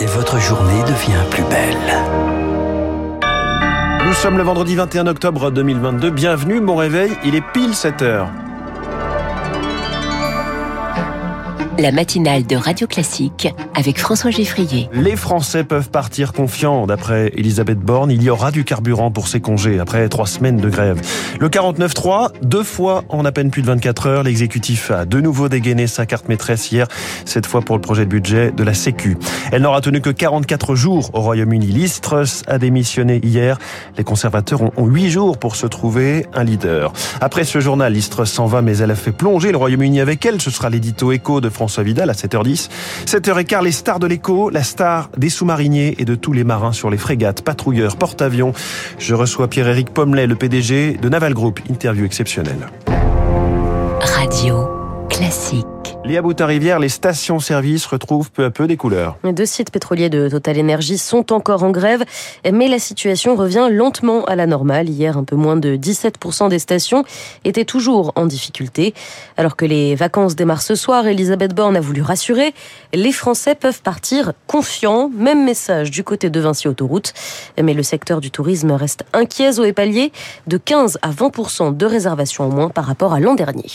et votre journée devient plus belle. Nous sommes le vendredi 21 octobre 2022. Bienvenue, mon réveil, il est pile 7 heures. La matinale de Radio Classique avec François Geffrier. Les Français peuvent partir confiants. D'après Elisabeth Borne, il y aura du carburant pour ses congés après trois semaines de grève. Le 49.3, deux fois en à peine plus de 24 heures, l'exécutif a de nouveau dégainé sa carte maîtresse hier, cette fois pour le projet de budget de la Sécu. Elle n'aura tenu que 44 jours au Royaume-Uni. Listrus a démissionné hier. Les conservateurs ont huit jours pour se trouver un leader. Après ce journal, Listrus s'en va, mais elle a fait plonger le Royaume-Uni avec elle. Ce sera l'édito écho de France François Vidal à 7h10. 7h15, les stars de l'écho, la star des sous-mariniers et de tous les marins sur les frégates, patrouilleurs, porte-avions. Je reçois Pierre-Éric Pommelet, le PDG de Naval Group. Interview exceptionnelle. Radio classique. Léa Boutard-Rivière, les stations-service retrouvent peu à peu des couleurs. Deux sites pétroliers de Total Energy sont encore en grève, mais la situation revient lentement à la normale. Hier, un peu moins de 17% des stations étaient toujours en difficulté. Alors que les vacances démarrent ce soir, Elisabeth Borne a voulu rassurer. Les Français peuvent partir confiants. Même message du côté de Vinci Autoroute. Mais le secteur du tourisme reste inquiet au palier de 15 à 20% de réservations en moins par rapport à l'an dernier.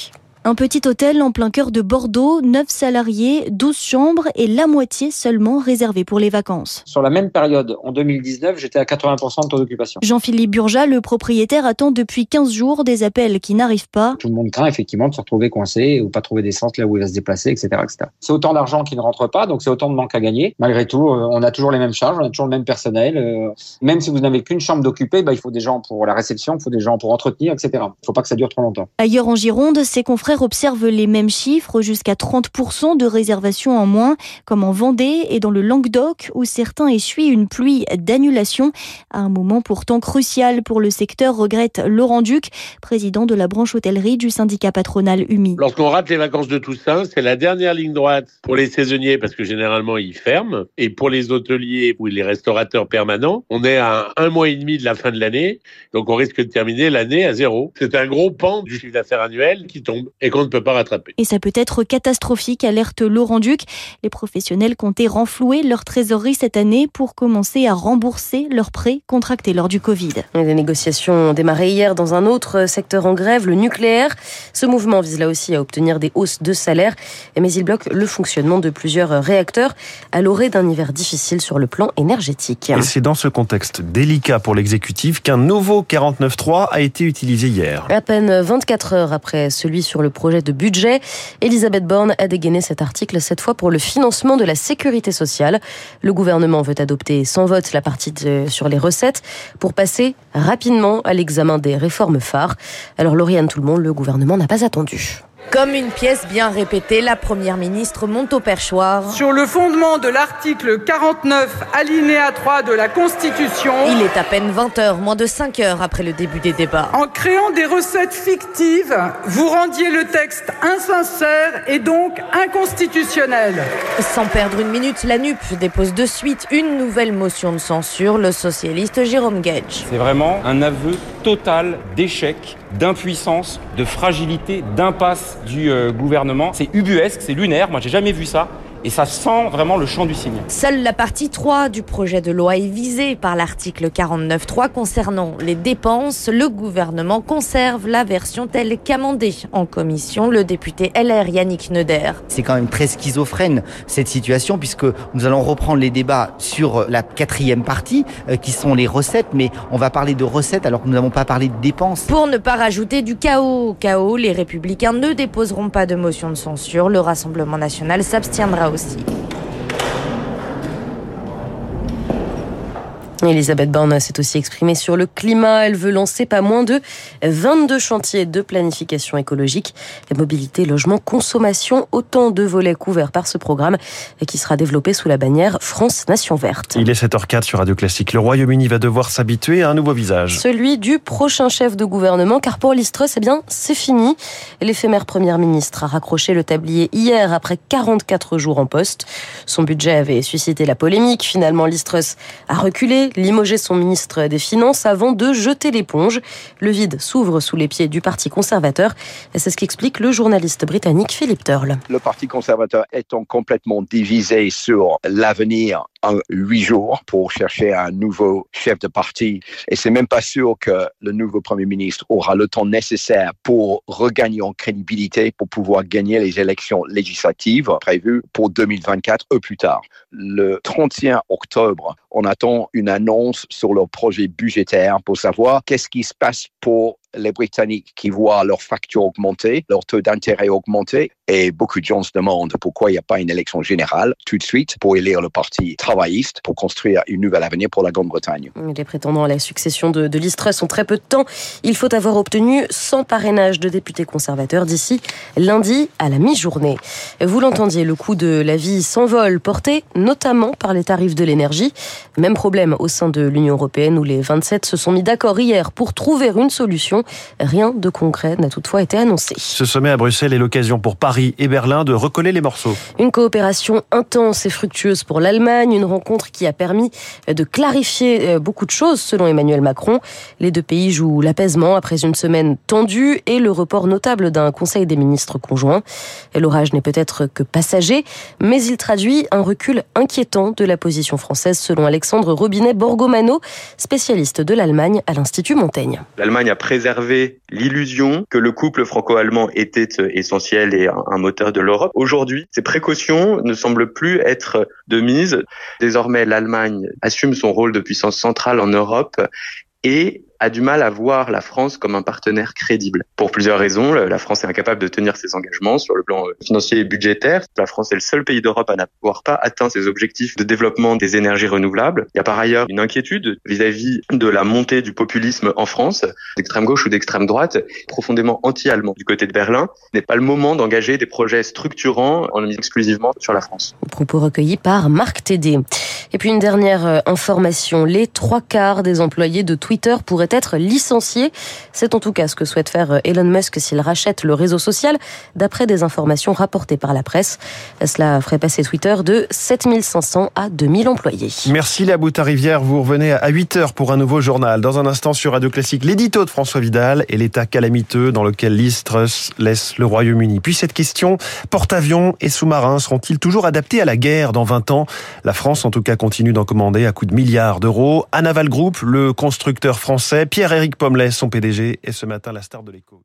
Un petit hôtel en plein cœur de Bordeaux, 9 salariés, 12 chambres et la moitié seulement réservée pour les vacances. Sur la même période, en 2019, j'étais à 80% de taux d'occupation. Jean-Philippe Burja, le propriétaire, attend depuis 15 jours des appels qui n'arrivent pas. Tout le monde craint effectivement de se retrouver coincé ou pas trouver d'essence là où il va se déplacer, etc. etc. C'est autant d'argent qui ne rentre pas, donc c'est autant de manque à gagner. Malgré tout, euh, on a toujours les mêmes charges, on a toujours le même personnel. Euh, même si vous n'avez qu'une chambre d'occupée, bah, il faut des gens pour la réception, il faut des gens pour entretenir, etc. Il ne faut pas que ça dure trop longtemps. Ailleurs en Gironde, ses confrères observent les mêmes chiffres, jusqu'à 30% de réservations en moins, comme en Vendée et dans le Languedoc, où certains essuient une pluie d'annulation. À un moment pourtant crucial pour le secteur, regrette Laurent Duc, président de la branche hôtellerie du syndicat patronal UMI. Lorsqu'on rate les vacances de Toussaint, c'est la dernière ligne droite pour les saisonniers, parce que généralement ils ferment, et pour les hôteliers ou les restaurateurs permanents, on est à un mois et demi de la fin de l'année, donc on risque de terminer l'année à zéro. C'est un gros pan du chiffre d'affaires annuel qui tombe et qu'on ne peut pas rattraper. Et ça peut être catastrophique, alerte Laurent Duc. Les professionnels comptaient renflouer leur trésorerie cette année pour commencer à rembourser leurs prêts contractés lors du Covid. Les négociations ont démarré hier dans un autre secteur en grève, le nucléaire. Ce mouvement vise là aussi à obtenir des hausses de salaire, mais il bloque le fonctionnement de plusieurs réacteurs à l'orée d'un hiver difficile sur le plan énergétique. Et c'est dans ce contexte délicat pour l'exécutif qu'un nouveau 49.3 a été utilisé hier. À peine 24 heures après celui sur le projet de budget, Elisabeth Borne a dégainé cet article, cette fois pour le financement de la sécurité sociale. Le gouvernement veut adopter sans vote la partie sur les recettes pour passer rapidement à l'examen des réformes phares. Alors Lauriane Tout le monde, le gouvernement n'a pas attendu. Comme une pièce bien répétée, la première ministre monte au perchoir. Sur le fondement de l'article 49, alinéa 3 de la Constitution. Il est à peine 20 heures, moins de 5 heures après le début des débats. En créant des recettes fictives, vous rendiez le texte insincère et donc inconstitutionnel. Sans perdre une minute, la NUP dépose de suite une nouvelle motion de censure, le socialiste Jérôme Gage. C'est vraiment un aveu total d'échec, d'impuissance, de fragilité, d'impasse du euh, gouvernement. C'est ubuesque, c'est lunaire, moi j'ai jamais vu ça et ça sent vraiment le champ du cygne. Seule la partie 3 du projet de loi est visée par l'article 49.3 concernant les dépenses. Le gouvernement conserve la version telle qu'amendée en commission le député LR Yannick Neuder. C'est quand même très schizophrène cette situation puisque nous allons reprendre les débats sur la quatrième partie euh, qui sont les recettes mais on va parler de recettes alors que nous n'avons pas parlé de dépenses. Pour ne pas rajouter du chaos chaos, les républicains ne déposeront pas de motion de censure. Le Rassemblement national s'abstiendra aussi. Elisabeth Borne s'est aussi exprimée sur le climat. Elle veut lancer pas moins de 22 chantiers de planification écologique, mobilité, logement, consommation, autant de volets couverts par ce programme qui sera développé sous la bannière France Nation Verte. Il est 7h04 sur Radio Classique. Le Royaume-Uni va devoir s'habituer à un nouveau visage. Celui du prochain chef de gouvernement, car pour Listrus, eh bien, c'est fini. L'éphémère première ministre a raccroché le tablier hier après 44 jours en poste. Son budget avait suscité la polémique. Finalement, Listrus a reculé limoger son ministre des Finances avant de jeter l'éponge. Le vide s'ouvre sous les pieds du Parti conservateur. C'est ce qu'explique le journaliste britannique Philippe Turle. Le Parti conservateur étant complètement divisé sur l'avenir en huit jours pour chercher un nouveau chef de parti. Et c'est même pas sûr que le nouveau Premier ministre aura le temps nécessaire pour regagner en crédibilité pour pouvoir gagner les élections législatives prévues pour 2024 ou plus tard. Le 31 octobre, on attend une annonce sur leur projet budgétaire pour savoir qu'est-ce qui se passe pour les Britanniques qui voient leur facture augmenter, leur taux d'intérêt augmenter, et beaucoup de gens se demandent pourquoi il n'y a pas une élection générale tout de suite pour élire le parti travailliste pour construire une nouvelle avenir pour la Grande-Bretagne. Les prétendants à la succession de, de Listress ont très peu de temps. Il faut avoir obtenu 100 parrainages de députés conservateurs d'ici lundi à la mi-journée. Vous l'entendiez, le coût de la vie s'envole, porté notamment par les tarifs de l'énergie. Même problème au sein de l'Union européenne où les 27 se sont mis d'accord hier pour trouver une solution. Rien de concret n'a toutefois été annoncé. Ce sommet à Bruxelles est l'occasion pour Paris et Berlin de recoller les morceaux. Une coopération intense et fructueuse pour l'Allemagne, une rencontre qui a permis de clarifier euh, beaucoup de choses selon Emmanuel Macron. Les deux pays jouent l'apaisement après une semaine tendue et le report notable d'un conseil des ministres conjoint. L'orage n'est peut-être que passager, mais il traduit un recul inquiétant de la position française selon Alexandre Robinet-Borgomano, spécialiste de l'Allemagne à l'Institut Montaigne. L'Allemagne a préservé l'illusion que le couple franco-allemand était essentiel et un moteur de l'Europe. Aujourd'hui, ces précautions ne semblent plus être de mise. Désormais, l'Allemagne assume son rôle de puissance centrale en Europe et a du mal à voir la France comme un partenaire crédible. Pour plusieurs raisons, la France est incapable de tenir ses engagements sur le plan financier et budgétaire. La France est le seul pays d'Europe à n'avoir pas atteint ses objectifs de développement des énergies renouvelables. Il y a par ailleurs une inquiétude vis-à-vis de la montée du populisme en France, d'extrême gauche ou d'extrême droite, profondément anti-allemand. Du côté de Berlin, n'est pas le moment d'engager des projets structurants en mis exclusivement sur la France. Propos recueillis par Marc Tédé. Et puis une dernière euh, information, les trois quarts des employés de Twitter pourraient être licenciés. C'est en tout cas ce que souhaite faire euh, Elon Musk s'il rachète le réseau social, d'après des informations rapportées par la presse. Cela ferait passer Twitter de 7500 à 2000 employés. Merci la à Rivière. Vous revenez à 8 heures pour un nouveau journal. Dans un instant sur Radio Classique, l'édito de François Vidal et l'état calamiteux dans lequel Liz Truss laisse le Royaume-Uni. Puis cette question, porte-avions et sous-marins seront-ils toujours adaptés à la guerre dans 20 ans? La France, en tout cas, continue d'en commander à coups de milliards d'euros. Anaval Group, le constructeur Pierre-Éric Pommelet, son PDG, est ce matin la star de l'écho.